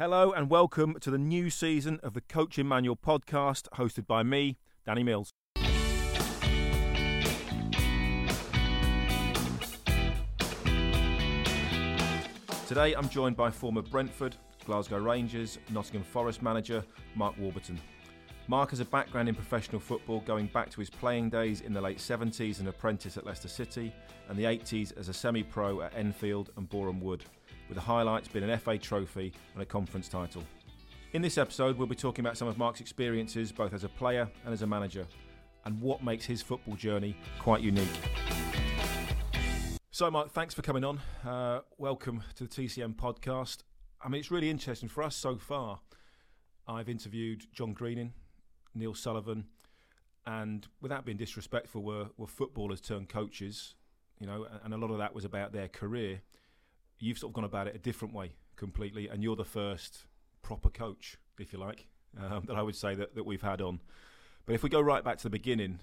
Hello and welcome to the new season of the Coaching Manual podcast, hosted by me, Danny Mills. Today I'm joined by former Brentford, Glasgow Rangers, Nottingham Forest manager Mark Warburton. Mark has a background in professional football going back to his playing days in the late 70s as an apprentice at Leicester City and the 80s as a semi pro at Enfield and Boreham Wood with the highlights being an FA trophy and a conference title. In this episode, we'll be talking about some of Mark's experiences both as a player and as a manager, and what makes his football journey quite unique. So, Mark, thanks for coming on. Uh, welcome to the TCM podcast. I mean, it's really interesting for us so far. I've interviewed John Greening, Neil Sullivan, and without being disrespectful, were, were footballers turned coaches, you know, and a lot of that was about their career you've sort of gone about it a different way completely, and you're the first proper coach, if you like, um, that I would say that, that we've had on. But if we go right back to the beginning,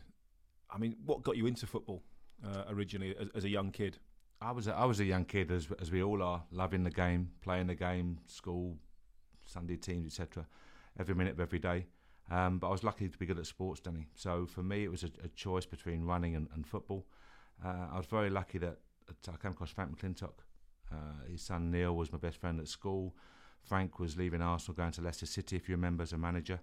I mean, what got you into football uh, originally as, as, a young kid? I was a, I was a young kid, as as we all are, loving the game, playing the game, school, Sunday teams, etc. Every minute of every day. Um, but I was lucky to be good at sports, Danny. So for me, it was a, a choice between running and, and football. Uh, I was very lucky that, I came across Frank McLintock, uh, his son Neil was my best friend at school. Frank was leaving Arsenal, going to Leicester City, if you remember, as a manager.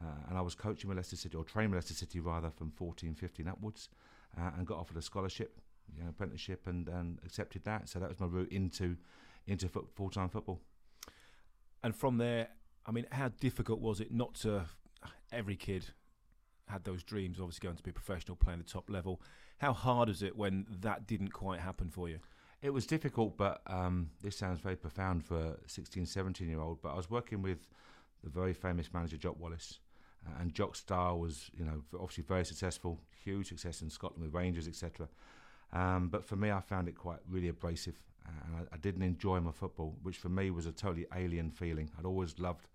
Uh, and I was coaching with Leicester City, or training with Leicester City rather, from 14, 15 upwards, uh, and got offered a scholarship, you know, apprenticeship, and, and accepted that. So that was my route into into full time football. And from there, I mean, how difficult was it not to? Every kid had those dreams, obviously going to be a professional, playing the top level. How hard is it when that didn't quite happen for you? It was difficult, but um, this sounds very profound for a 16, 17 year old. But I was working with the very famous manager, Jock Wallace. And Jock's style was, you know, obviously very successful, huge success in Scotland with Rangers, etc. Um, but for me, I found it quite really abrasive, and I, I, didn't enjoy my football, which for me was a totally alien feeling. I'd always loved,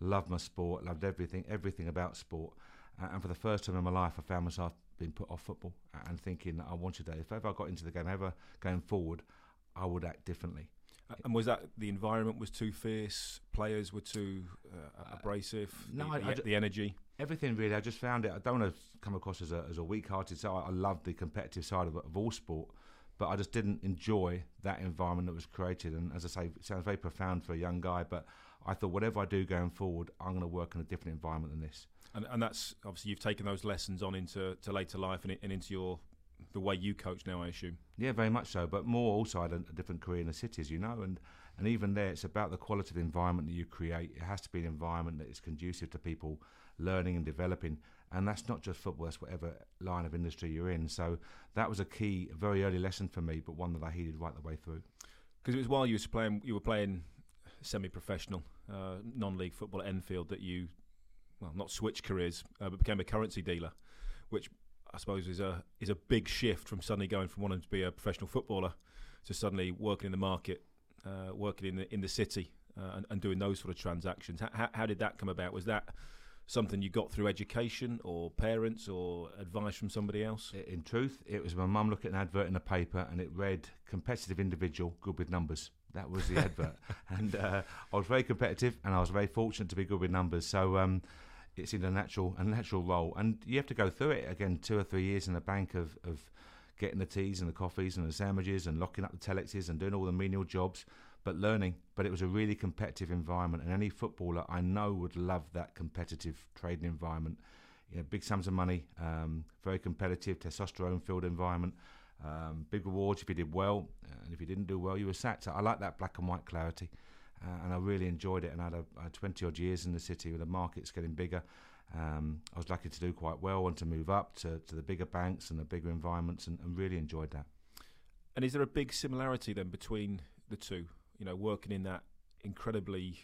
loved my sport, loved everything, everything about sport, and for the first time in my life, I found myself being put off football and thinking that I wanted that. If ever I got into the game, ever going forward, I would act differently. And was that the environment was too fierce? Players were too uh, abrasive. Uh, no, the, I, the, the, energy. Everything really. I just found it. I don't want to come across as a as a weak-hearted. So I, I love the competitive side of, of all sport, but I just didn't enjoy that environment that was created. And as I say, it sounds very profound for a young guy, but I thought whatever I do going forward, I'm going to work in a different environment than this. And, and that's obviously you've taken those lessons on into to later life and, and into your the way you coach now, I assume. Yeah, very much so. But more also, I had a, different career in the city, as you know, and and even there, it's about the quality of environment that you create. It has to be an environment that is conducive to people learning and developing, and that's not just football. That's whatever line of industry you're in. So that was a key, very early lesson for me, but one that I heeded right the way through. Because it was while you were playing, you were playing semi-professional, uh, non-league football at Enfield that you well, not switched careers, uh, but became a currency dealer, which I suppose is a is a big shift from suddenly going from wanting to be a professional footballer to suddenly working in the market, uh, working in the in the city, uh, and, and, doing those sort of transactions. How, how did that come about? Was that something you got through education or parents or advice from somebody else? In truth, it was my mum looking at an advert in the paper and it read competitive individual, good with numbers. That was the advert. and uh, I was very competitive and I was very fortunate to be good with numbers. So um, it's in a natural a natural role, and you have to go through it again. Two or three years in the bank of of getting the teas and the coffees and the sandwiches and locking up the telexes and doing all the menial jobs, but learning. But it was a really competitive environment, and any footballer I know would love that competitive trading environment. You know, big sums of money, um, very competitive, testosterone-filled environment. Um, big rewards if you did well, and if you didn't do well, you were sacked. So I like that black and white clarity uh, and I really enjoyed it. And I had, a, I had 20 odd years in the city with the markets getting bigger. Um, I was lucky to do quite well and to move up to, to the bigger banks and the bigger environments and, and really enjoyed that. And is there a big similarity then between the two? You know, working in that incredibly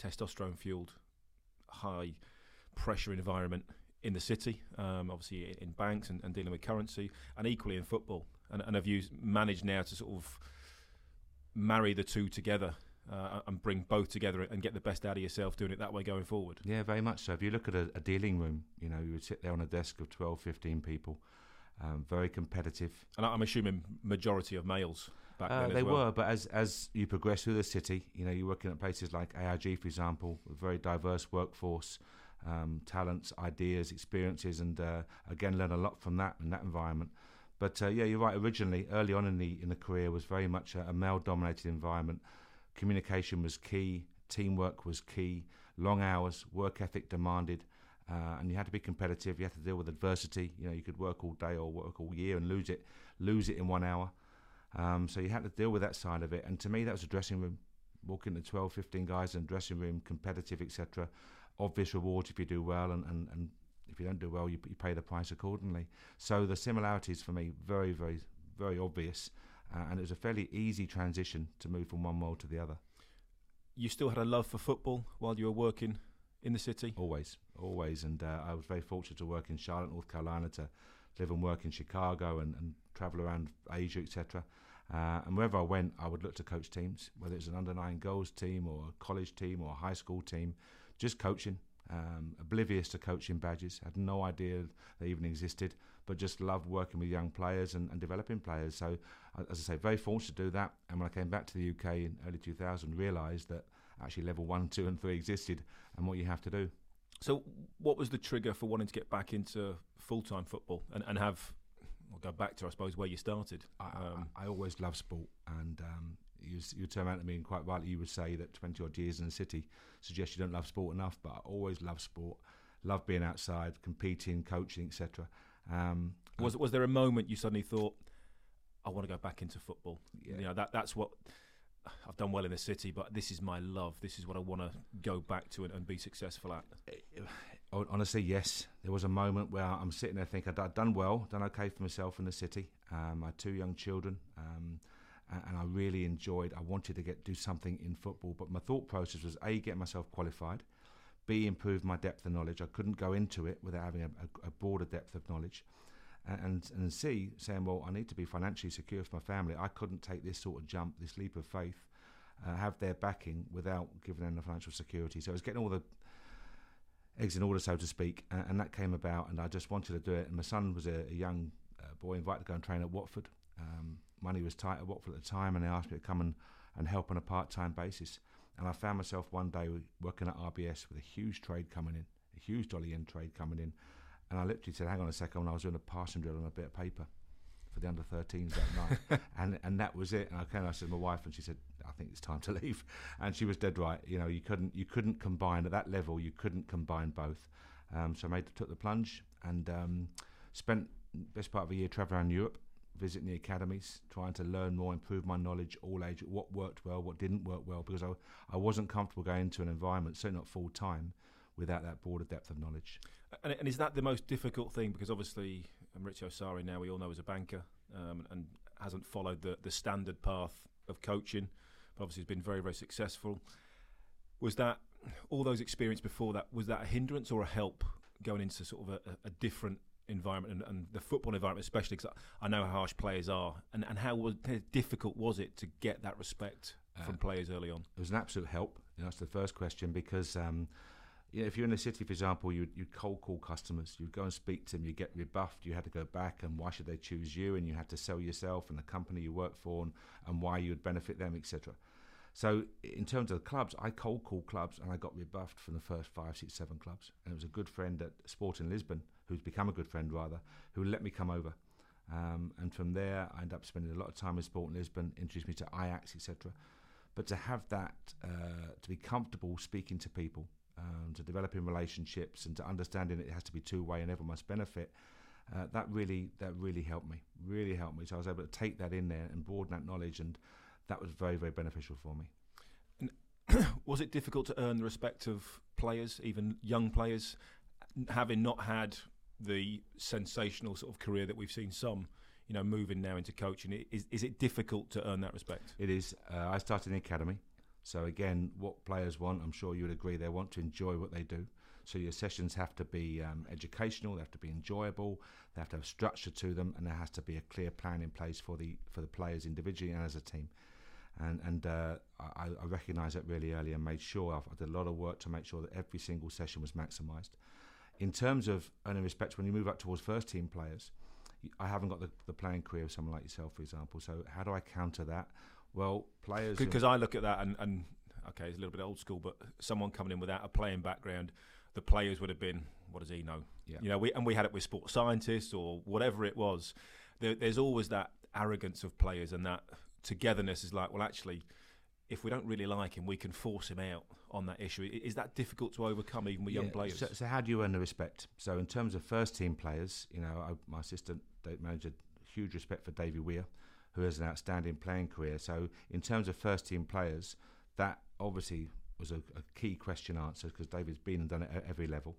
testosterone fueled, high pressure environment in the city, um, obviously in banks and, and, dealing with currency, and equally in football. And, and have you managed now to sort of marry the two together uh, and bring both together and get the best out of yourself doing it that way going forward. Yeah, very much so. If you look at a, a dealing room, you know, you would sit there on a desk of 12, 15 people, um, very competitive. And I'm assuming majority of males. back Uh, then. as they well. were, but as as you progress through the city, you know, you're working at places like AIG, for example, a very diverse workforce, um, talents, ideas, experiences, and uh, again learn a lot from that in that environment. But uh, yeah, you're right. Originally, early on in the in the career, was very much a, a male-dominated environment. Communication was key, teamwork was key, long hours, work ethic demanded. Uh, and you had to be competitive. You had to deal with adversity. You know, you could work all day or work all year and lose it, lose it in one hour. Um, so you had to deal with that side of it. And to me, that was a dressing room. Walking to 12, 15 guys in dressing room, competitive, etc. Obvious rewards if you do well, and, and, and if you don't do well, you, you pay the price accordingly. So the similarities for me, very, very, very obvious. Uh, and it was a fairly easy transition to move from one world to the other. You still had a love for football while you were working in the city. Always, always. And uh, I was very fortunate to work in Charlotte, North Carolina, to live and work in Chicago and, and travel around Asia, etc. Uh, and wherever I went, I would look to coach teams, whether it's an under nine goals team or a college team or a high school team, just coaching. Um, oblivious to coaching badges, had no idea they even existed, but just loved working with young players and, and developing players. So, uh, as I say, very fortunate to do that. And when I came back to the UK in early 2000, realised that actually level one, two, and three existed, and what you have to do. So, what was the trigger for wanting to get back into full time football and, and have, we'll go back to, I suppose, where you started? I, Um, I, I always love sport, and um, you, you turn around to me and quite rightly you would say that 20 odd years in the city suggests you don't love sport enough, but I always love sport, love being outside, competing, coaching, etc. Um, was, was there a moment you suddenly thought, I want to go back into football? Yeah. You know, that, that's what. I've done well in the city, but this is my love. This is what I want to go back to and, and be successful at. Honestly, yes. There was a moment where I'm sitting there thinking I'd done well, done okay for myself in the city. Um, I had two young children, um, a- and I really enjoyed. I wanted to get do something in football, but my thought process was a get myself qualified, b improve my depth of knowledge. I couldn't go into it without having a, a, broader depth of knowledge, and and c saying well I need to be financially secure for my family. I couldn't take this sort of jump, this leap of faith, uh, have their backing without giving them the financial security. So I was getting all the eggs in order, so to speak, and, and that came about, and I just wanted to do it. And my son was a, a young uh, boy invited to go and train at Watford. Um, money was tight at Watford at the time, and they asked me to come and, and help on a part time basis. And I found myself one day working at RBS with a huge trade coming in, a huge dollar yen trade coming in. And I literally said, "Hang on a second, when I was doing a passing drill on a bit of paper for the under 13s that night, and and that was it. And I came, I said to my wife, and she said, "I think it's time to leave." And she was dead right. You know, you couldn't you couldn't combine at that level. You couldn't combine both. Um, so I made took the plunge and um, spent best part of a year traveling around Europe, visiting the academies, trying to learn more, improve my knowledge, all age, what worked well, what didn't work well, because I I wasn't comfortable going into an environment, certainly not full time, without that broader depth of knowledge. And, and is that the most difficult thing? Because obviously, Maurizio Sarri now we all know is a banker um, and hasn't followed the, the standard path of coaching, but obviously has been very, very successful. Was that all those experience before that? Was that a hindrance or a help going into sort of a- a different environment and, and the football environment, especially because I I know how harsh players are, and, and how was, how difficult was it to get that respect from Uh, players early on? it was an absolute help. You know, that's the first question because um, you know, if you're in the city, for example, you'd, you'd cold call customers, you'd go and speak to them, you get rebuffed, you had to go back, and why should they choose you? And you had to sell yourself and the company you work for, and, and why you would benefit them, etc. So, in terms of the clubs, I cold call clubs, and I got rebuffed from the first five, six, seven clubs. And it was a good friend at Sporting Lisbon, who's become a good friend rather, who let me come over. Um, and from there, I ended up spending a lot of time in Sporting Lisbon, introduced me to Ajax, etc but to have that, uh, to be comfortable speaking to people, um, to developing relationships, and to understanding it has to be two way and everyone must benefit, uh, that really that really helped me. Really helped me. So I was able to take that in there and broaden that knowledge, and that was very very beneficial for me. was it difficult to earn the respect of players, even young players, having not had the sensational sort of career that we've seen some, you know, moving now into coaching? Is, is it difficult to earn that respect? It is. Uh, I started in the academy. So again, what players want, I'm sure you would agree, they want to enjoy what they do. So your sessions have to be um, educational, they have to be enjoyable, they have to have structure to them, and there has to be a clear plan in place for the for the players individually and as a team. And and uh, I, I recognised that really early and made sure I did a lot of work to make sure that every single session was maximised. In terms of earning respect, when you move up towards first team players, I haven't got the, the playing career of someone like yourself, for example. So how do I counter that? Well, players because I look at that and, and okay, it's a little bit old school, but someone coming in without a playing background, the players would have been, what does he know? Yeah. You know, we, and we had it with sports scientists or whatever it was. There, there's always that arrogance of players and that togetherness is like, well, actually, if we don't really like him, we can force him out on that issue. Is that difficult to overcome even with young players? So, so how do you earn the respect? So in terms of first team players, you know, I, my assistant manager, huge respect for Davy Weir, who has an outstanding playing career. So in terms of first team players, that obviously was a, a key question answered because David's been and done it at every level.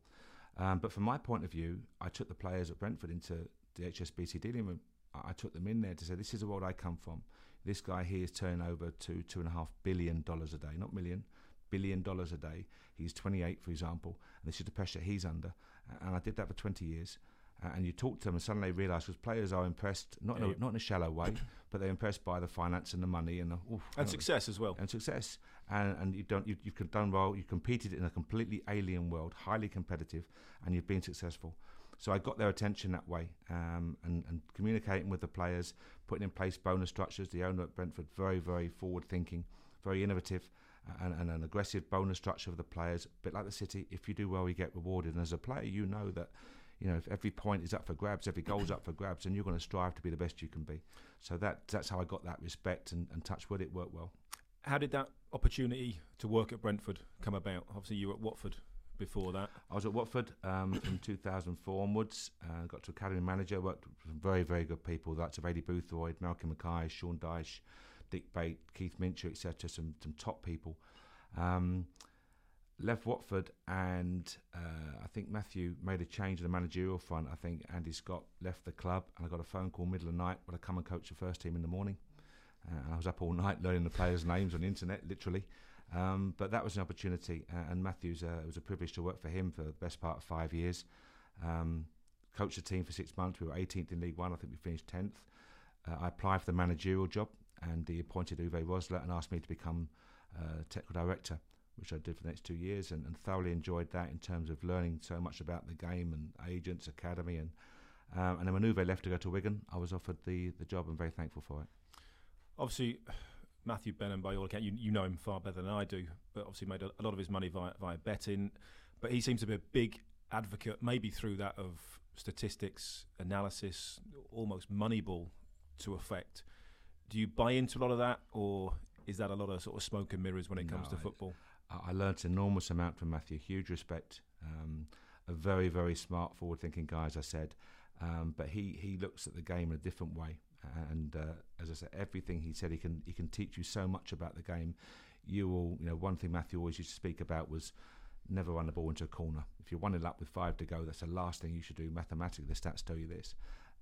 Um, but from my point of view, I took the players at Brentford into the HSBC dealing room. I took them in there to say, this is the world I come from. This guy here is turning over to two and a half billion dollars a day, not million, billion dollars a day. He's 28, for example, and this is the pressure he's under. And I did that for 20 years. Uh, and you talk to them, and suddenly they realise because players are impressed, not in Yeah. a, not in a shallow way, but they're impressed by the finance and the money and the, oof, and uh, success as well. and success. And, and you don't you, you've done well. You've competed in a completely alien world, highly competitive, and you've been successful. So I got their attention that way, um, and, and communicating with the players, putting in place bonus structures. The owner at Brentford, very very forward thinking, very innovative, and, and an aggressive bonus structure for the players. A bit like the city, if you do well, you get rewarded. And as a player, you know that. You know, if every point is up for grabs, every goal's up for grabs, and you're going to strive to be the best you can be. So that that's how I got that respect and, and touch wood, it worked well. How did that opportunity to work at Brentford come about? Obviously, you were at Watford before that. I was at Watford um, from 2004 onwards. Uh, got to academy manager. Worked with some very, very good people. That's of Aidy Boothroyd, Malcolm Mackay, Sean Dyche, Dick Bate, Keith Mincher, etc. Some some top people. Um, left Watford, and uh, I think Matthew made a change in the managerial front. I think Andy Scott left the club, and I got a phone call middle of the night. Would I come and coach the first team in the morning? Uh, and I was up all night learning the players' names on the internet, literally. Um, but that was an opportunity, uh, and Matthew's uh, it was a privilege to work for him for the best part of five years. Um, coached the team for six months. We were 18th in League One. I think we finished 10th. Uh, I applied for the managerial job, and he appointed Uwe Rosler and asked me to become uh, technical director, which I did for the next two years, and, and thoroughly enjoyed that in terms of learning so much about the game and agents, academy, and um, and then when Uwe left to go to Wigan, I was offered the the job. I'm very thankful for it. Obviously, Matthew Benham, by all accounts, you, you know him far better than I do, but obviously made a, a lot of his money via, via betting. But he seems to be a big advocate, maybe through that of statistics, analysis, almost moneyball to effect. Do you buy into a lot of that, or is that a lot of sort of smoke and mirrors when it comes to I- football? I, I learnt an enormous amount from Matthew. Huge respect. Um, a very, very smart, forward-thinking guy, as I said. Um, but he, he looks at the game in a different way. And uh, as I said, everything he said, he can he can teach you so much about the game. You will, you know, one thing Matthew always used to speak about was never run the ball into a corner. If you're one nil up with five to go, that's the last thing you should do. Mathematically, the stats tell you this.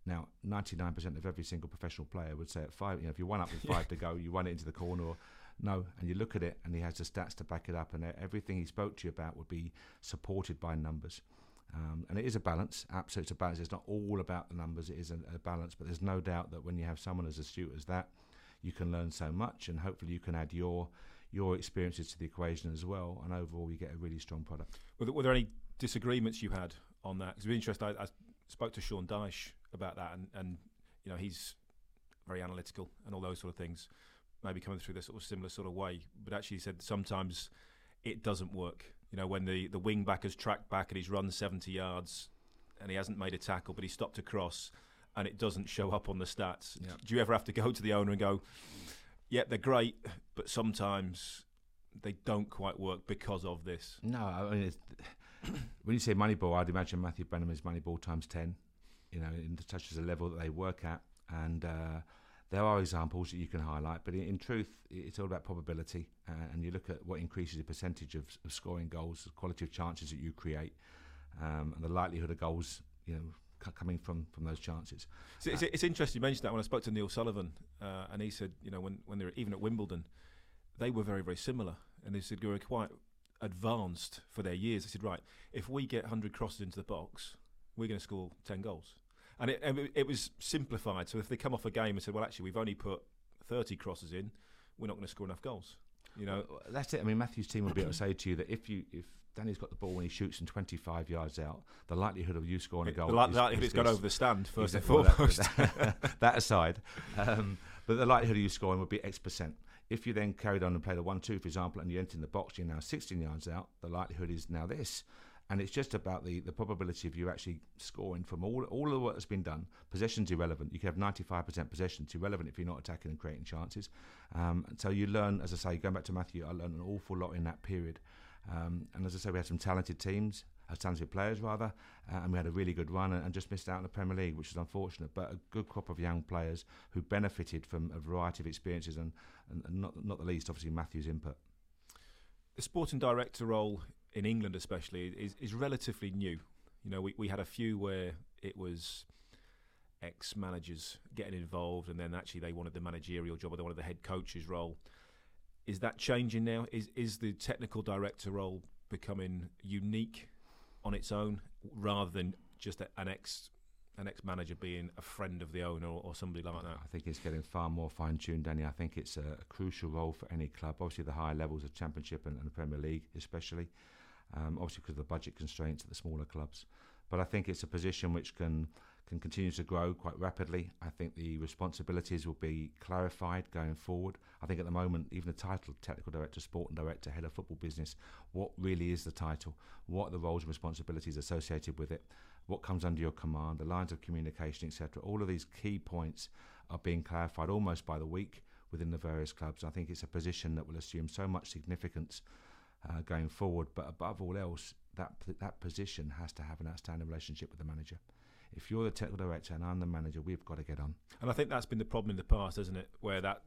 Now, 99% of every single professional player would say at five, you know, if you're one up with five to go, you run it into the corner or no, and you look at it, and he has the stats to back it up, and everything he spoke to you about would be supported by numbers. Um, and it is a balance, absolutely, it's a balance. It's not all about the numbers; it is a, a balance. But there's no doubt that when you have someone as astute as that, you can learn so much, and hopefully you can add your your experiences to the equation as well. And overall, you get a really strong product. Were there, were there any disagreements you had on that? Because it'd be interesting. I, I spoke to Sean Dyche about that, and, and you know he's very analytical and all those sort of things. Maybe coming through this sort of similar sort of way, but actually he said sometimes it doesn't work. You know, when the the wing back has tracked back and he's run seventy yards, and he hasn't made a tackle, but he stopped a cross, and it doesn't show up on the stats. Yeah. Do you ever have to go to the owner and go, "Yeah, they're great, but sometimes they don't quite work because of this"? No, I mean, it's, when you say Moneyball, I'd imagine Matthew Benham is Moneyball times 10, you know, in such as a level that they work at. And uh, there are examples that you can highlight, but in, truth, it's all about probability. Uh, and you look at what increases the percentage of, of scoring goals, the quality of chances that you create, um, and the likelihood of goals, you know, c- coming from, from those chances. So it's, it's interesting you mentioned that when I spoke to Neil Sullivan, uh, and he said, you know, when, when they were even at Wimbledon, they were very, very similar. And they said they were quite advanced for their years. They said, right, if we get 100 crosses into the box, we're going to score 10 goals. And it, and it was simplified. So if they come off a game and said, well, actually, we've only put 30 crosses in, we're not going to score enough goals. You know, Well, that's it. I mean, Matthew's team will be able to say to you that if you if Danny's got the ball when he shoots from 25 yards out, the likelihood of you scoring a goal the li- is, likelihood is it's gone over the stand first and foremost. that, that aside, um, but the likelihood of you scoring would be X percent. If you then carried on and played a one-two, for example, and you enter in the box, you're now 16 yards out. The likelihood is now this, and it's just about the, the probability of you actually scoring from all all of the work that's been done. Possession's irrelevant. You can have 95% possession. It's irrelevant if you're not attacking and creating chances. Um, so you learn, as I say, going back to Matthew, I learned an awful lot in that period. Um, and as I say, we had some talented teams, uh, talented players rather, uh, and we had a really good run and, and just missed out in the Premier League, which is unfortunate. But a good crop of young players who benefited from a variety of experiences, and, and, and not not the least, obviously Matthew's input. the sporting director role in England, especially, is, is relatively new. You know, we, we had a few where it was ex managers getting involved, and then actually they wanted the managerial job or they wanted the head coach's role. Is that changing now? Is is the technical director role becoming unique on its own, rather than just a, an ex an ex manager being a friend of the owner or, or somebody like that? I think it's getting far more fine tuned, Danny. I think it's a, a crucial role for any club. Obviously, the higher levels of Championship and, and the Premier League, especially. Um, obviously, because of the budget constraints at the smaller clubs. But I think it's a position which can can continue to grow quite rapidly. I think the responsibilities will be clarified going forward. I think at the moment, even the title, technical director, sport and director, head of football business, what really is the title? What are the roles and responsibilities associated with it? What comes under your command? The lines of communication, etc. All of these key points are being clarified almost by the week within the various clubs. I think it's a position that will assume so much significance uh, going forward. But above all else, that that position has to have an outstanding relationship with the manager. If you're the technical director and I'm the manager, we've got to get on. And I think that's been the problem in the past, hasn't it? Where that,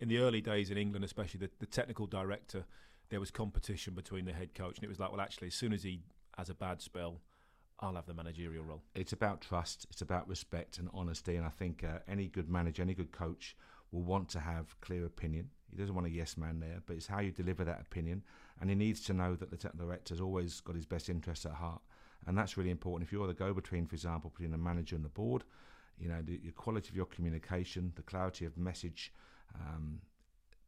in the early days in England, especially the, the technical director, there was competition between the head coach, and it was like, well, actually, as soon as he has a bad spell, I'll have the managerial role. It's about trust. It's about respect and honesty. And I think uh, any good manager, any good coach, will want to have clear opinion. He doesn't want a yes man there, but it's how you deliver that opinion. And he needs to know that the technical director's always got his best interests at heart. And that's really important. If you're the go between, for example, between the manager and the board, you know, the, the quality of your communication, the clarity of message, um,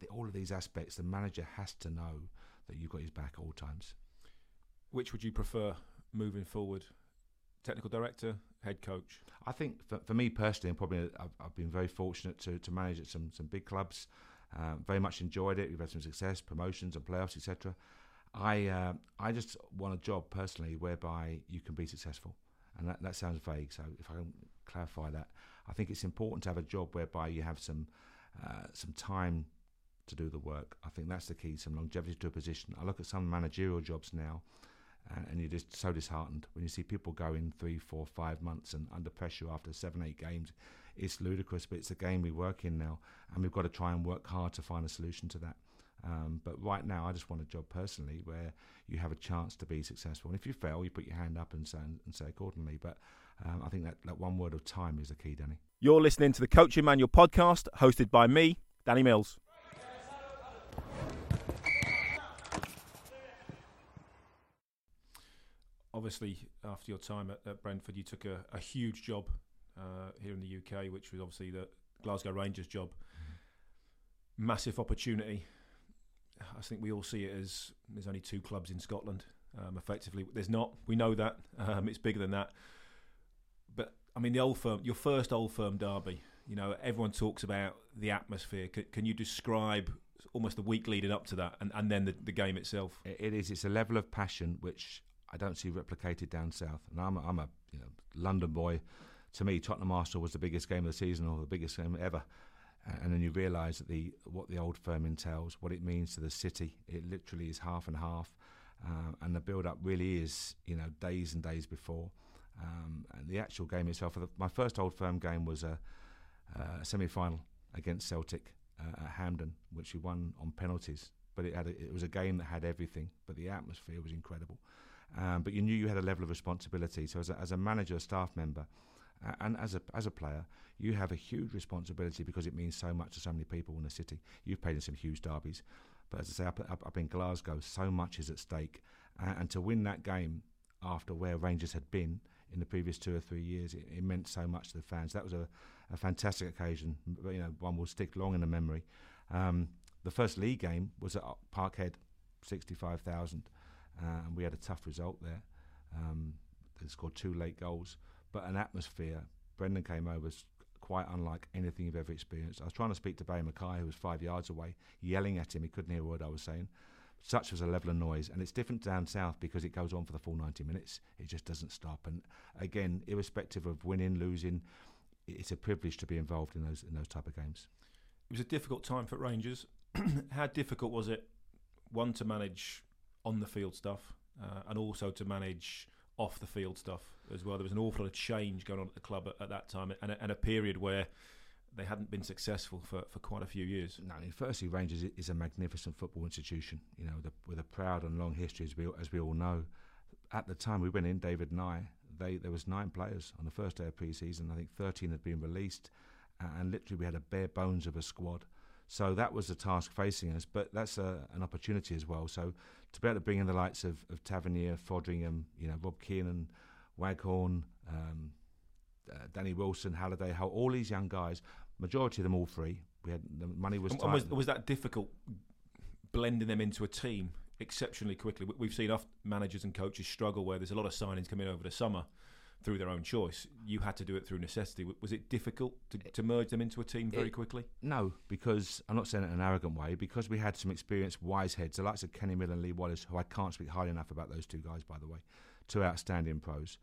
the, all of these aspects, the manager has to know that you've got his back at all times. Which would you prefer moving forward? Technical director, head coach? I think for, for me personally, and probably I've, I've been very fortunate to, to manage at some, some big clubs. Uh, very much enjoyed it. We've had some success, promotions and playoffs, etc. I uh, I just want a job personally whereby you can be successful, and that, that sounds vague. So if I can clarify that, I think it's important to have a job whereby you have some uh, some time to do the work. I think that's the key. Some longevity to a position. I look at some managerial jobs now, and, and you're just so disheartened when you see people go in three, four, five months and under pressure after seven, eight games. It's ludicrous, but it's a game we work in now, and we've got to try and work hard to find a solution to that. Um, but right now, I just want a job personally where you have a chance to be successful. And if you fail, you put your hand up and say, and say accordingly. But um, I think that, that one word of time is the key, Danny. You're listening to the Coaching Manual podcast, hosted by me, Danny Mills. Obviously, after your time at, at Brentford, you took a, a huge job uh, here in the UK, which was obviously the Glasgow Rangers job. Massive opportunity. I think we all see it as there's only two clubs in Scotland. Um, effectively, there's not. We know that. Um, it's bigger than that. But I mean, the old firm, your first old firm derby. You know, everyone talks about the atmosphere. C- can you describe almost the week leading up to that, and, and then the, the game itself? It, is. It's a level of passion which I don't see replicated down south. And I'm, a, I'm a you know London boy. To me, Tottenham Arsenal was the biggest game of the season or the biggest game ever. And then you realise that the what the old firm entails, what it means to the city. It literally is half and half, um, and the build-up really is you know days and days before. Um, and the actual game itself, my first old firm game was a, a semi-final against Celtic uh, at Hampden, which we won on penalties. But it had a, it was a game that had everything, but the atmosphere was incredible. Um, but you knew you had a level of responsibility. So as a, as a manager, a staff member, and as a as a player, you have a huge responsibility because it means so much to so many people in the city. You've played in some huge derbies, but as I say, up, up, up in Glasgow, so much is at stake, uh, and to win that game after where Rangers had been in the previous two or three years, it, it meant so much to the fans. That was a, a fantastic occasion. You know, one will stick long in the memory. Um, the first league game was at Parkhead, sixty-five thousand, uh, and we had a tough result there. Um, they scored two late goals, but an atmosphere. Brendan came over was quite unlike anything you've ever experienced. I was trying to speak to Barry Mackay, who was five yards away, yelling at him. He couldn't hear a word I was saying. Such was a level of noise, and it's different down south because it goes on for the full 90 minutes. It just doesn't stop. And again, irrespective of winning, losing, it's a privilege to be involved in those in those type of games. It was a difficult time for Rangers. How difficult was it, one to manage on the field stuff, uh, and also to manage off the field stuff as well? There was an awful lot of change going on at the club at, at that time, and a, and a period where they hadn't been successful for, for quite a few years. No, I mean, firstly, Rangers is a magnificent football institution. You know, the, with a proud and long history, as we as we all know. At the time we went in, David and I, they there was nine players on the first day of pre-season. I think thirteen had been released, and literally we had a bare bones of a squad. So that was the task facing us, but that's a, an opportunity as well. So to be able to bring in the likes of, of Tavernier, Foderingham, you know, Rob Kiernan, Waghorn, um, uh, Danny Wilson, Halliday, how all these young guys, majority of them all free. We had the money was. And, and was, was that difficult blending them into a team exceptionally quickly? We've seen off managers and coaches struggle where there's a lot of signings coming over the summer through their own choice. You had to do it through necessity. Was it difficult to, to merge them into a team very it, quickly? No, because I'm not saying it in an arrogant way. Because we had some experienced wise heads, the likes of Kenny Miller and Lee Wallace, who I can't speak highly enough about those two guys, by the way, two outstanding pros.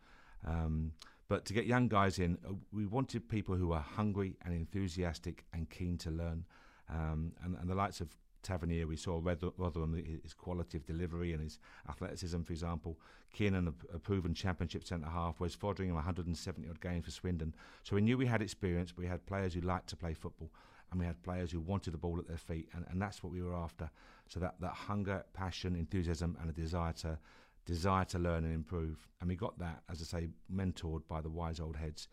Um, but to get young guys in, uh, we wanted people who were hungry and enthusiastic and keen to learn. Um, and, and the likes of Tavernier, we saw Rotherham, his quality of delivery and his athleticism, for example. Kiernan, a, a proven championship centre half, whereas Foderingham 170 odd games for Swindon. So we knew we had experience, we had players who liked to play football, and we had players who wanted the ball at their feet, and, and that's what we were after. So that, that hunger, passion, enthusiasm, and a desire to desire to learn and improve. And we got that, as I say, mentored by the wise old heads.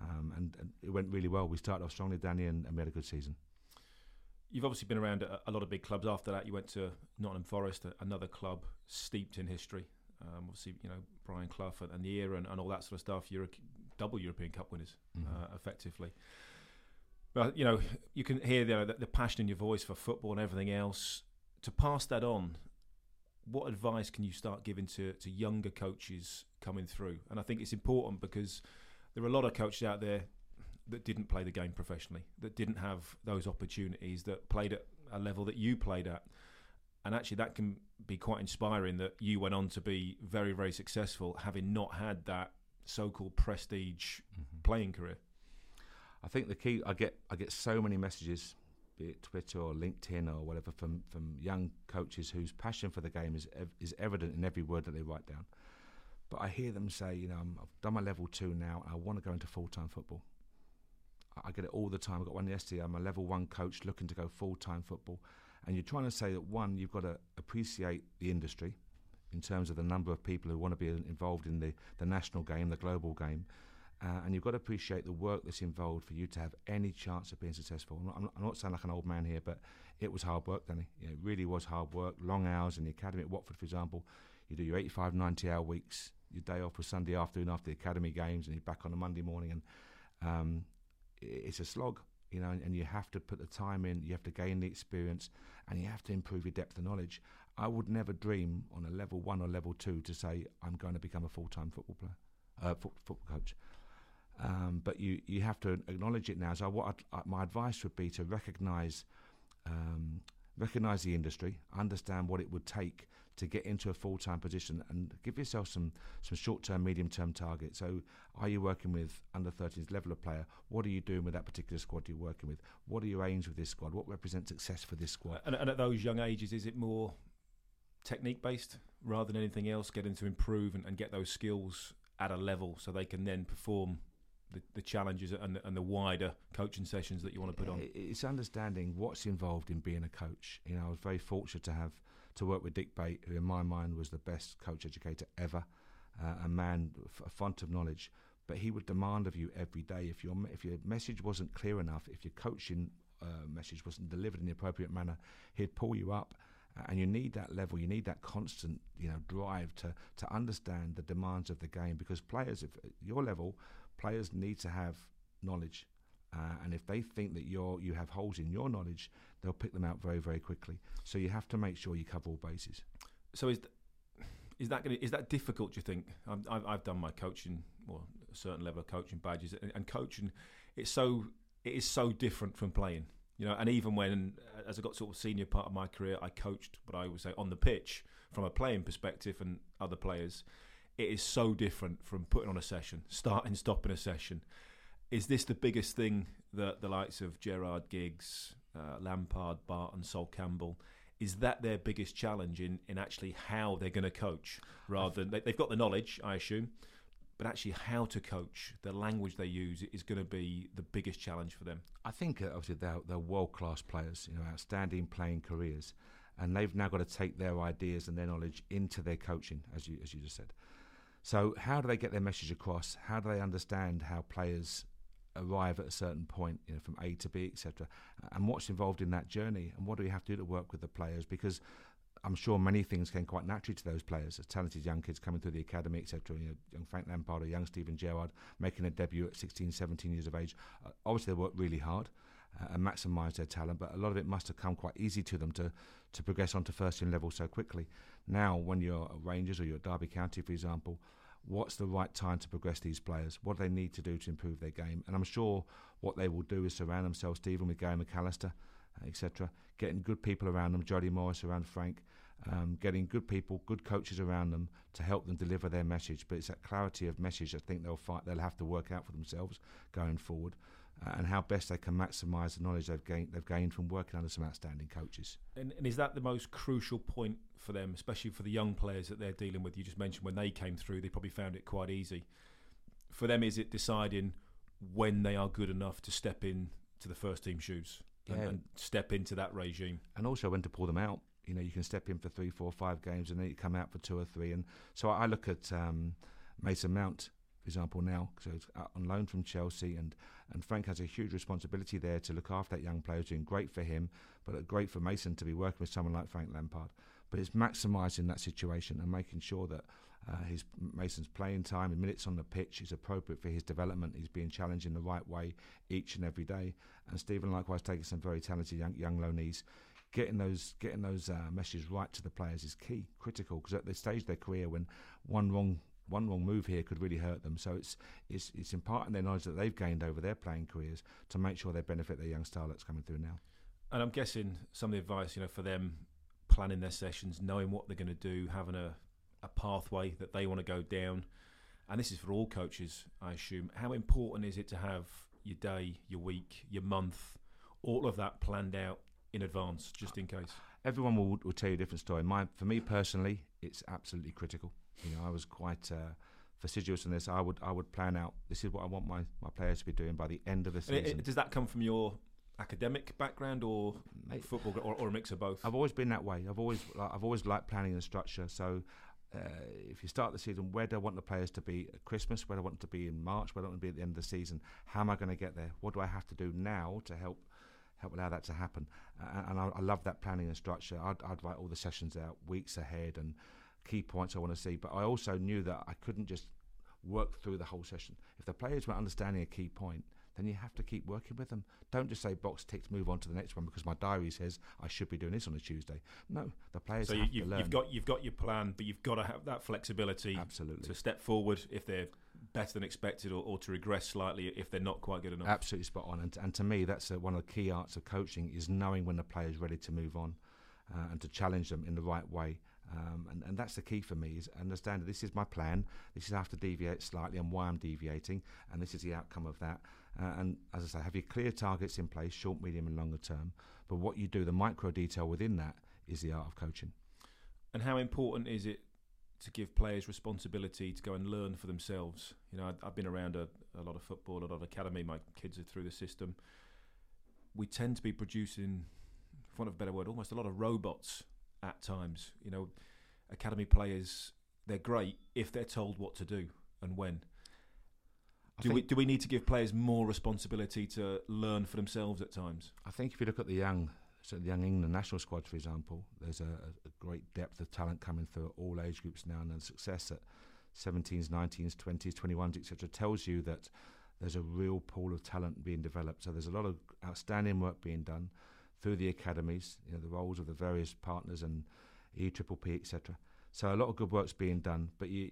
Um, and, and, it went really well. We started off strongly, Danny, and, and we had a good season. You've obviously been around a, a, lot of big clubs. After that, you went to Nottingham Forest, another club steeped in history. Um, obviously, you know Brian Clough and, and the era and, and, all that sort of stuff. You're a double European Cup winners, mm-hmm. uh, effectively. But you know, you can hear the, the passion in your voice for football and everything else. To pass that on, what advice can you start giving to to younger coaches coming through? And I think it's important because there are a lot of coaches out there that didn't play the game professionally, that didn't have those opportunities, that played at a level that you played at. And actually, that can be quite inspiring that you went on to be very, very successful, having not had that so-called prestige mm-hmm. playing career. I think the key I get I get so many messages, be it Twitter or LinkedIn or whatever, from from young coaches whose passion for the game is is evident in every word that they write down. But I hear them say, you know, I've done my level two now. I want to go into full time football. I get it all the time. I got one yesterday. I'm a level one coach looking to go full time football, and you're trying to say that one, you've got to appreciate the industry in terms of the number of people who want to be involved in the, the national game, the global game, uh, and you've got to appreciate the work that's involved for you to have any chance of being successful. I'm not, I'm not, saying like an old man here, but it was hard work, Danny. You know, it really was hard work, long hours in the academy at Watford, for example. You do your 85, 90 hour weeks. Your day off was Sunday afternoon after the academy games, and you're back on a Monday morning. And um, it's a slog, you know, and, and, you have to put the time in, you have to gain the experience, and you have to improve your depth of knowledge. I would never dream on a level one or level two to say I'm going to become a full time football player, uh, foot, football coach. Um, but you, you have to acknowledge it now. So what I'd, my advice would be to recognise um, recognise the industry, understand what it would take to get into a full time position, and give yourself some some short term, medium term targets. So, are you working with under 13s level of player? What are you doing with that particular squad you're working with? What are your aims with this squad? What represents success for this squad? And, and at those young ages, is it more technique based rather than anything else? Getting to improve and, and get those skills at a level so they can then perform the, the challenges and the, and the wider coaching sessions that you want to put on? It's understanding what's involved in being a coach. You know, I was very fortunate to have to work with Dick Bate, who in my mind was the best coach educator ever, uh, a man, a font of knowledge. But he would demand of you every day if your if your message wasn't clear enough, if your coaching uh, message wasn't delivered in the appropriate manner, he'd pull you up. and you need that level, you need that constant, you know, drive to to understand the demands of the game because players, if your level, players need to have knowledge Uh, and if they think that you're you have holes in your knowledge, they'll pick them out very very quickly. So you have to make sure you cover all bases. So is th- is that gonna, is that difficult? Do you think? I've, I've done my coaching, well, a certain level of coaching badges, and, and coaching, it's so it is so different from playing. You know, and even when, as I got sort of senior part of my career, I coached what I would say on the pitch from a playing perspective and other players. It is so different from putting on a session, starting, stopping a session. Is this the biggest thing that the likes of Gerrard Giggs, uh, Lampard, Barton, Sol Campbell, is that their biggest challenge in, in actually how they're going to coach rather than they, they've got the knowledge, I assume, but actually how to coach, the language they use is going to be the biggest challenge for them. I think uh, obviously they're, they're world class players, you know, outstanding playing careers, and they've now got to take their ideas and their knowledge into their coaching, as you as you just said. So how do they get their message across? How do they understand how players arrive at a certain point, you know, from A to B, etc., and what's involved in that journey, and what do we have to do to work with the players? Because I'm sure many things came quite naturally to those players, as talented young kids coming through the academy, etc. You know, young Frank Lampard or young Steven Gerrard making a debut at 16, 17 years of age. Uh, obviously, they worked really hard uh, and maximised their talent, but a lot of it must have come quite easy to them to, to progress onto first team level so quickly. Now, when you're Rangers or you're Derby County, for example, what's the right time to progress these players? What do they need to do to improve their game? And I'm sure what they will do is surround themselves, Steven, with Gary McAllister, uh, etc., getting good people around them, Jody Morris around Frank, um, getting good people, good coaches around them to help them deliver their message. But it's that clarity of message I think they'll fight, they'll have to work out for themselves going forward. Uh, and how best they can maximise the knowledge they've gained, they've gained from working under some outstanding coaches. And, and, is that the most crucial point for them, especially for the young players that they're dealing with? You just mentioned when they came through, they probably found it quite easy. For them, is it deciding when they are good enough to step in to the first team shoes yeah. and, and step into that regime, and also when to pull them out? You know, you can step in for three, four, five games, and then you come out for two or three. And so I look at um, Mason Mount example, now. So it's on loan from Chelsea, and, and Frank has a huge responsibility there to look after that young player, doing great for him, but great for Mason to be working with someone like Frank Lampard. But it's maximising that situation and making sure that uh, his Mason's playing time and minutes on the pitch is appropriate for his development. He's being challenged in the right way each and every day. And Steven likewise taking some very talented young, young loanees getting those getting those uh, messages right to the players is key, critical because at this stage of their career, when one wrong one wrong move here could really hurt them. So it's it's it's imparting their knowledge that they've gained over their playing careers to make sure they benefit their young starlets coming through now. And I'm guessing some of the advice, you know, for them planning their sessions, knowing what they're going to do, having a a pathway that they want to go down. And this is for all coaches, I assume. How important is it to have your day, your week, your month, all of that planned out in advance, just in case? Everyone will, will tell you a different story. My, for me personally, it's absolutely critical. You know, I was quite uh, fastidious in this. I would I would plan out. This is what I want my, my players to be doing by the end of the season. It, does that come from your academic background or Mate, football or, or, a mix of both? I've always been that way. I've always I've always liked planning and structure. So. Uh, if you start the season, where do I want the players to be at Christmas? Where do I want them to be in March? Where do I want them to be at the end of the season? How am I going to get there? What do I have to do now to help help allow that to happen? Uh, and I, I, love that planning and structure. I'd, I'd, write all the sessions out weeks ahead and key points I want to see. But I also knew that I couldn't just work through the whole session. If the players weren't understanding a key point, then you have to keep working with them. Don't just say box ticked, move on to the next one because my diary says I should be doing this on a Tuesday. No, the players so have you, to learn. You've got you've got your plan, but you've got to have that flexibility Absolutely. to step forward if they're better than expected or, or to regress slightly if they're not quite good enough. Absolutely spot on. And, and to me, that's one of the key arts of coaching is knowing when the player is ready to move on uh, and to challenge them in the right way. Um, and, and that's the key for me is understand that this is my plan. This is how to deviate slightly and why I'm deviating, and this is the outcome of that. Uh, and as I say, have your clear targets in place, short, medium, and longer term. But what you do, the micro detail within that, is the art of coaching. And how important is it to give players responsibility to go and learn for themselves? You know, I've been around a, a lot of football, a lot of academy. My kids are through the system. We tend to be producing, for want of a better word, almost a lot of robots at times. You know, academy players they're great if they're told what to do and when. do we do we need to give players more responsibility to learn for themselves at times? I think if you look at the young, so the young England national squad, for example, there's a, a great depth of talent coming through all age groups now, and the success at 17s, 19s, 20s, 21s, etc., tells you that there's a real pool of talent being developed. So there's a lot of outstanding work being done through the academies, you know, the roles of the various partners and EPPP, etc. So a lot of good work's being done, but you,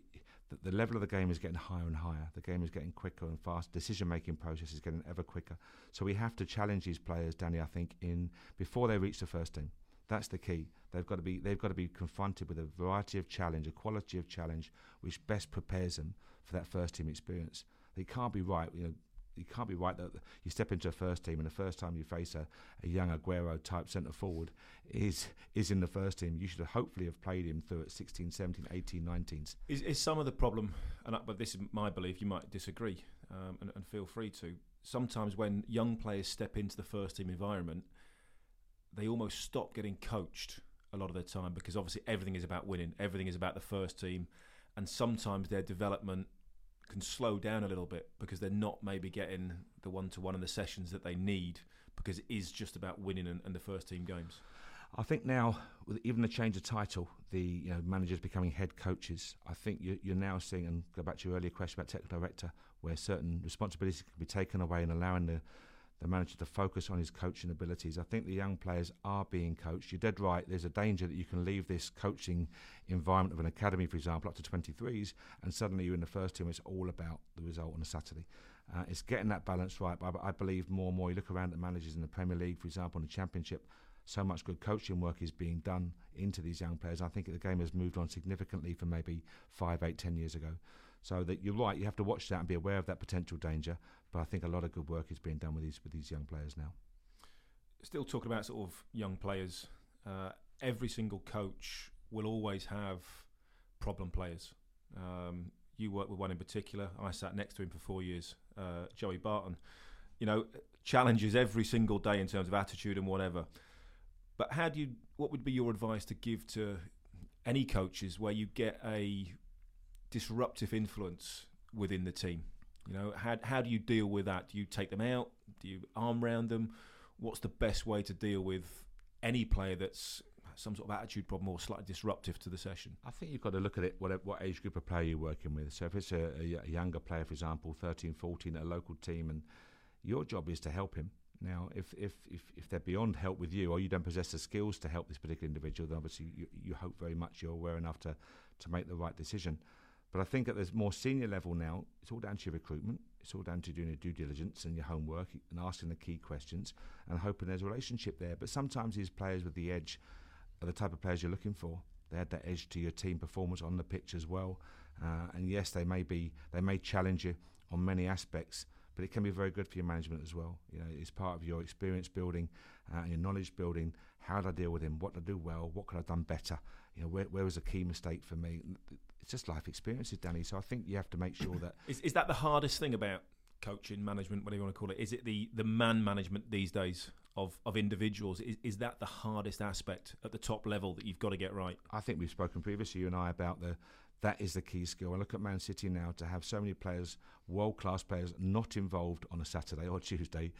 the, the level of the game is getting higher and higher. The game is getting quicker and fast. Decision-making process is getting ever quicker. So we have to challenge these players, Danny. I think in before they reach the first team. That's the key. They've got to be they've got to be confronted with a variety of challenge, a quality of challenge, which best prepares them for that first team experience. They can't be right. You know, you can't be right that you step into a first team and the first time you face a, a young Aguero type centre forward is is in the first team. You should hopefully have played him through at 16, 17, 18, 19s. Is, is some of the problem, and I, but this is my belief, you might disagree, um, and, and feel free to. Sometimes when young players step into the first team environment, they almost stop getting coached a lot of their time because obviously everything is about winning, everything is about the first team, and sometimes their development can slow down a little bit because they're not maybe getting the one to one in the sessions that they need because it is just about winning and, and the first team games. I think now, with even the change of title, the you know, managers becoming head coaches, I think you, you're now seeing, and go back to your earlier question about technical director, where certain responsibilities can be taken away and allowing the the manager to focus on his coaching abilities. I think the young players are being coached. You're dead right. There's a danger that you can leave this coaching environment of an academy, for example, up to 23s, and suddenly you're in the first team. It's all about the result on a Saturday. Uh, it's getting that balance right. But I, I believe more and more. You look around at managers in the Premier League, for example, in the Championship. So much good coaching work is being done into these young players. I think the game has moved on significantly from maybe five, eight, ten years ago. So that you're right, you have to watch that and be aware of that potential danger. But I think a lot of good work is being done with these with these young players now. Still talking about sort of young players. Uh, every single coach will always have problem players. Um, you work with one in particular. I sat next to him for four years, uh, Joey Barton. You know, challenges every single day in terms of attitude and whatever. But how do you? What would be your advice to give to any coaches where you get a disruptive influence within the team? You know, how how do you deal with that? Do you take them out? Do you arm round them? What's the best way to deal with any player that's some sort of attitude problem or slightly disruptive to the session? I think you've got to look at it, what, what age group of player you're working with. So if it's a, a, younger player, for example, 13, 14 at a local team, and your job is to help him. Now, if, if, if, if they're beyond help with you or you don't possess the skills to help this particular individual, then obviously you, you hope very much you're aware enough to, to make the right decision. But I think at this more senior level now, it's all down to your recruitment. It's all down to doing your due diligence and your homework and asking the key questions and hoping there's a relationship there. But sometimes these players with the edge are the type of players you're looking for. They add that edge to your team performance on the pitch as well. Uh, and yes, they may be they may challenge you on many aspects, but it can be very good for your management as well. You know, it's part of your experience building uh, your knowledge building. How did I deal with him? What did I do well? What could I have done better? You know, where, where was a key mistake for me? It's just life experiences, Danny. So I think you have to make sure that is, is that the hardest thing about coaching, management, whatever you want to call it? Is it the the man management these days of of individuals? Is is that the hardest aspect at the top level that you've got to get right? I think we've spoken previously, you and I, about the that is the key skill. I look at Man City now to have so many players, world class players, not involved on a Saturday or Tuesday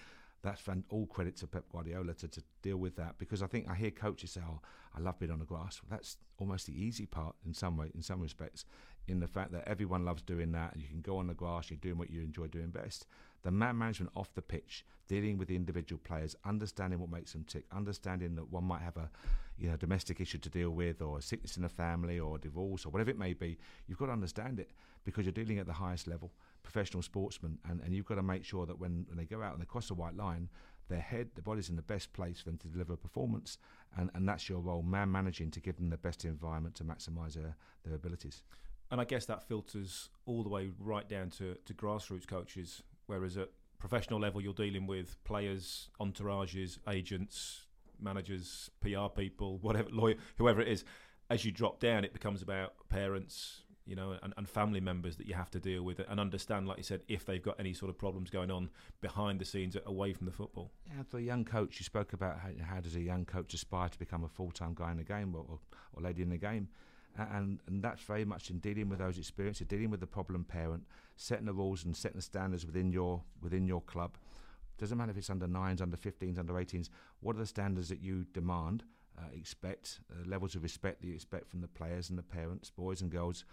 that's fan- all credit to Pep Guardiola to, to deal with that because I think I hear coaches say, "Oh, I love being on the grass." Well, that's almost the easy part in some way, in some respects, in the fact that everyone loves doing that. You can go on the grass, you're doing what you enjoy doing best. The man management off the pitch, dealing with the individual players, understanding what makes them tick, understanding that one might have a, you know, domestic issue to deal with, or a sickness in the family, or a divorce, or whatever it may be. You've got to understand it because you're dealing at the highest level professional sportsmen, and, and you've got to make sure that when, when they go out and they cross the white line, their head, their body's in the best place for them to deliver a performance, and, and that's your role, man managing to give them the best environment to maximise their, their abilities. And I guess that filters all the way right down to, to grassroots coaches, whereas at professional level you're dealing with players, entourages, agents, managers, PR people, whatever, lawyer, whoever it is. As you drop down, it becomes about parents, you know, and, and family members that you have to deal with and understand, like you said, if they've got any sort of problems going on behind the scenes away from the football. Yeah, a young coach, you spoke about how, how does a young coach aspire to become a full-time guy in the game or, or, or lady in the game. And, and that's very much in dealing with those experiences, dealing with the problem parent, setting the rules and setting the standards within your within your club. Doesn't matter if it's under nines, under 15s, under 18s. What are the standards that you demand, uh, expect, uh, levels of respect that you expect from the players and the parents, boys and girls,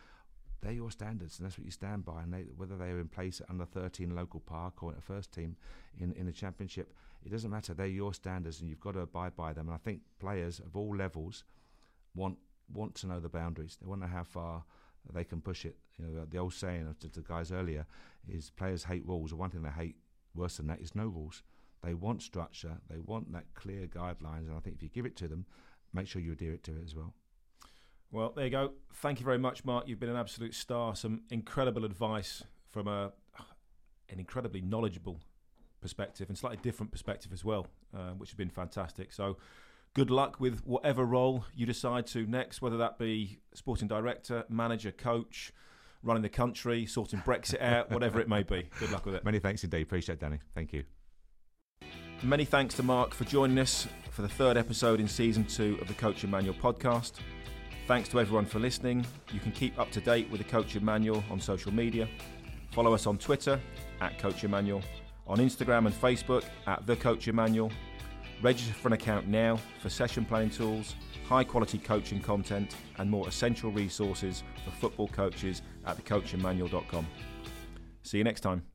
they're your standards, and that's what you stand by. And they, whether they are in place at under 13 local park or in a first team in in the championship, it doesn't matter. They're your standards, and you've got to abide by them. And I think players of all levels want want to know the boundaries. They want to know how far they can push it. You know, the old saying to the guys earlier is players hate rules. Or one thing they hate worse than that is no rules. They want structure. They want that clear guidelines. And I think if you give it to them, make sure you adhere it to it as well. Well, there you go. Thank you very much, Mark. You've been an absolute star. Some incredible advice from a an incredibly knowledgeable perspective and slightly different perspective as well, uh, which has been fantastic. So, good luck with whatever role you decide to next, whether that be sporting director, manager, coach, running the country, sorting Brexit out, whatever it may be. Good luck with it. Many thanks indeed. Appreciate it, Danny. Thank you. Many thanks to Mark for joining us for the third episode in season two of the Coaching Manual podcast. Thanks to everyone for listening. You can keep up to date with the Coaching Manual on social media. Follow us on Twitter at Coaching Manual, on Instagram and Facebook at The Coaching Manual. Register for an account now for session planning tools, high quality coaching content, and more essential resources for football coaches at thecoachingmanual.com. See you next time.